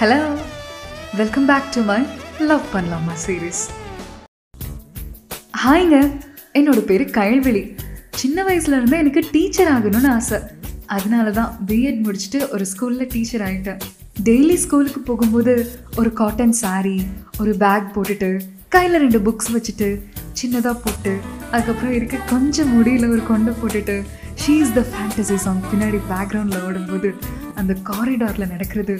Hello welcome back to my love பண்ணலாமா series ஹாய்ங்க என்னோட பேர் கயல்விழி. சின்ன வயசுல இருந்தே எனக்கு டீச்சர் ஆகணும்னு ஆசை. அதனால தான் பிஎட் முடிச்சுட்டு ஒரு ஸ்கூலில் டீச்சர் ஆகிட்டேன் டெய்லி ஸ்கூலுக்கு போகும்போது ஒரு காட்டன் சாரீ ஒரு பேக் போட்டுட்டு கையில் ரெண்டு புக்ஸ் வச்சுட்டு சின்னதாக போட்டு அதுக்கப்புறம் இருக்க கொஞ்சம் முடியில் ஒரு கொண்டை போட்டுட்டு she is the fantasy song பின்னாடி பேக்ரவுண்டில் ஓடும்போது அந்த காரிடாரில் நடக்கிறது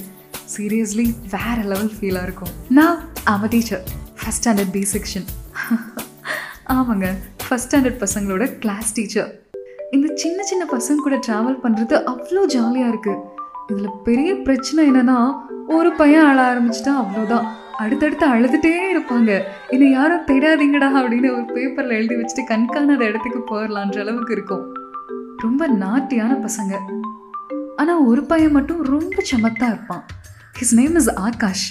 சீரியஸ்லி வேற லெவல் ஃபீலாக இருக்கும். நான் ஆம teacher first standard B section ஆமாங்க. ஃபஸ்ட் ஸ்டாண்டர்ட் பசங்களோட கிளாஸ் டீச்சர் இந்த சின்ன சின்ன பசங்க கூட ட்ராவல் பண்ணுறது அவ்வளோ ஜாலியாக இருக்குது இதில் பெரிய பிரச்சனை என்னன்னா ஒரு பையன் அழ ஆரம்பிச்சிட்டா அவ்வளோதான் அடுத்தடுத்து அழுதுகிட்டே இருப்பாங்க. என்னை யாரும் தேடாதீங்கடா அப்படின்னு ஒரு பேப்பரில் எழுதி வச்சுட்டு கண்காணாத இடத்துக்கு போயிடலான்ற அளவுக்கு இருக்கும். ரொம்ப நாட்டியான பசங்க. ஆனால் ஒரு பையன் மட்டும் ரொம்ப சமத்தாக இருப்பான். His name is Aakash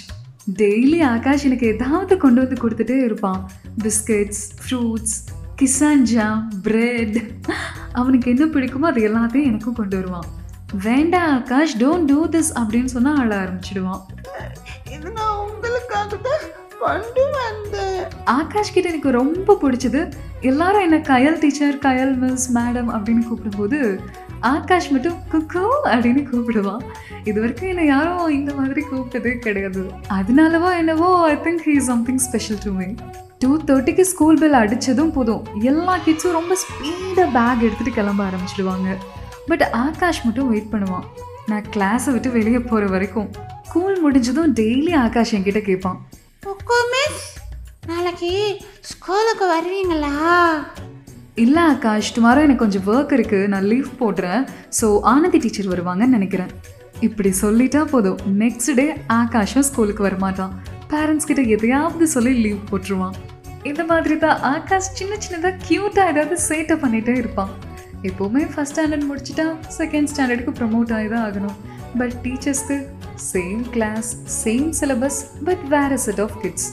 daily Aakash எனக்கு ஏதாவது கொண்டு வந்து கொடுத்துட்டே இருப்பான். Biscuits fruits Kisan jam bread அவனுக்கு என்ன பிடிக்குமோ அது எல்லாத்தையும் எனக்கும் கொண்டு வருவான். வேண்டாம் ஆகாஷ் டோன்ட் டூ திஸ் அப்படின்னு சொன்னால் ஆள ஆரம்பிச்சிடுவான். இது நான் உங்களுக்காக தான் கொண்டு வந்தேன் ஆகாஷ் கிட்ட எனக்கு ரொம்ப பிடிச்சது. எல்லாரும் என்ன Kayal teacher Kayal miss madam அப்படின்னு கூப்பிடும்போது ஆகாஷ் மட்டும் குக்கோ அப்படின்னு கூப்பிடுவான் இது வரைக்கும் என்னை யாரும் இந்த மாதிரி கூப்பிட்டதே கிடையாது. அதனாலவோ என்னவோ I think he something special to me two தேர்ட்டிக்கு ஸ்கூல் பெல் அடித்ததும் போதும். எல்லா கிட்ஸும் ரொம்ப ஸ்பீடாக பேக் எடுத்துகிட்டு கிளம்ப ஆரம்பிச்சிடுவாங்க. பட் ஆகாஷ் மட்டும் வெயிட் பண்ணுவான் நான் கிளாஸை விட்டு வெளியே போகிற வரைக்கும். ஸ்கூல் முடிஞ்சதும் டெய்லி ஆகாஷ் என்கிட்ட கேட்பான். நாளைக்கு ஸ்கூலுக்கு வருவீங்களா இல்லை ஆகாஷ் டுமாரோ எனக்கு கொஞ்சம் ஒர்க் இருக்குது நான் லீவ் போடுறேன். ஸோ ஆனந்தி டீச்சர் வருவாங்கன்னு நினைக்கிறேன். இப்படி சொல்லிட்டா போதும். நெக்ஸ்ட் டே ஆகாஷும் ஸ்கூலுக்கு வரமாட்டான். பேரண்ட்ஸ் கிட்ட எதையாவது சொல்லி லீவ் போட்டுருவான். இந்த மாதிரி தான் ஆகாஷ் சின்ன சின்னதாக க்யூட்டாக ஏதாவது சேட்டை பண்ணிகிட்டே இருப்பான். எப்போவுமே ஃபஸ்ட் ஸ்டாண்டர்ட் முடிச்சுட்டா செகண்ட் ஸ்டாண்டர்டுக்கு ப்ரமோட் ஆகி தான் ஆகணும். But டீச்சர்ஸ்க்கு same class same syllabus but வேற செட் ஆஃப் கிட்ஸ்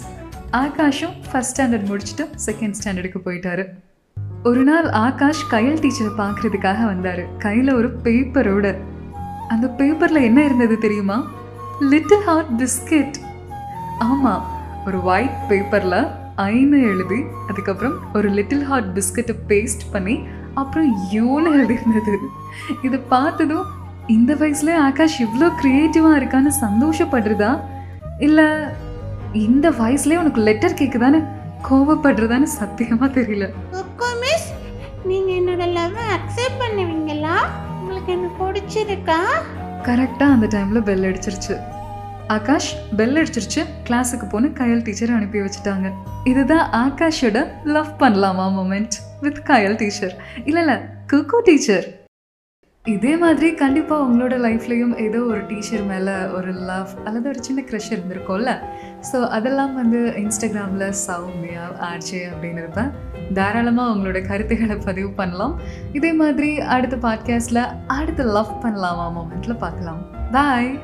ஆகாஷும் ஃபஸ்ட் ஸ்டாண்டர்ட் முடிச்சுட்டு செகண்ட் ஸ்டாண்டர்டுக்கு போயிட்டாரு. ஒரு நாள் ஆகாஷ் கையல் டீச்சரை பார்க்கறதுக்காக வந்தாரு. கையில் ஒரு பேப்பரோட அந்த பேப்பரில் என்ன இருந்தது தெரியுமா? லிட்டில் ஹார்ட் பிஸ்கெட் ஆமாம் ஒரு ஒயிட் பேப்பரில் ஐன்னு எழுதி அதுக்கப்புறம் ஒரு லிட்டில் ஹார்ட் பிஸ்கெட்டை பேஸ்ட் பண்ணி அப்புறம் யூன்னு எழுதியிருந்தது. இதை பார்த்ததும் இந்த வயசுல ஆகாஷ் இவ்வளோ க்ரியேட்டிவாக இருக்கான்னு சந்தோஷப்படுறதா? இல்லை இந்த வயசுலேயே உனக்கு லெட்டர் கேட்குதான்னு கோவப்படுறதான்னு சத்தியமாக தெரியல. மிஸ் நீங்க என்னோட லவ் அக்செப்ட் பண்ணுவீங்களா? உங்களுக்கு என்ன பிடிச்சிருக்கா? கரெக்டாக அந்த டைமில் பெல் அடிச்சிருச்சு. ஆகாஷ் பெல் அடிச்சிருச்சு. கிளாஸுக்கு போன கயல் டீச்சர் அனுப்பி வச்சுட்டாங்க. இதுதான் ஆகாஷோட லவ் பண்ணலாமா மூமெண்ட் வித் கயல் டீச்சர் இல்லை இல்லை குக்கு டீச்சர் இதே மாதிரி கண்டிப்பாக உங்களோட லைஃப்லேயும் ஏதோ ஒரு டீச்சர் மேலே ஒரு லவ் அல்லது ஒரு சின்ன க்ரஷ் இருந்திருக்கும்ல? ஸோ அதெல்லாம் வந்து இன்ஸ்டாகிராமில் சௌமியா ஆர்ஜே அப்படின்னு இருப்பேன் தாராளமாக உங்களோட கருத்துக்களை பதிவு பண்ணலாம். இதே மாதிரி அடுத்த பாட்காஸ்ட்டில் அடுத்த லவ் பண்ணலாமா மொமெண்ட்டில் பார்க்கலாம். பாய்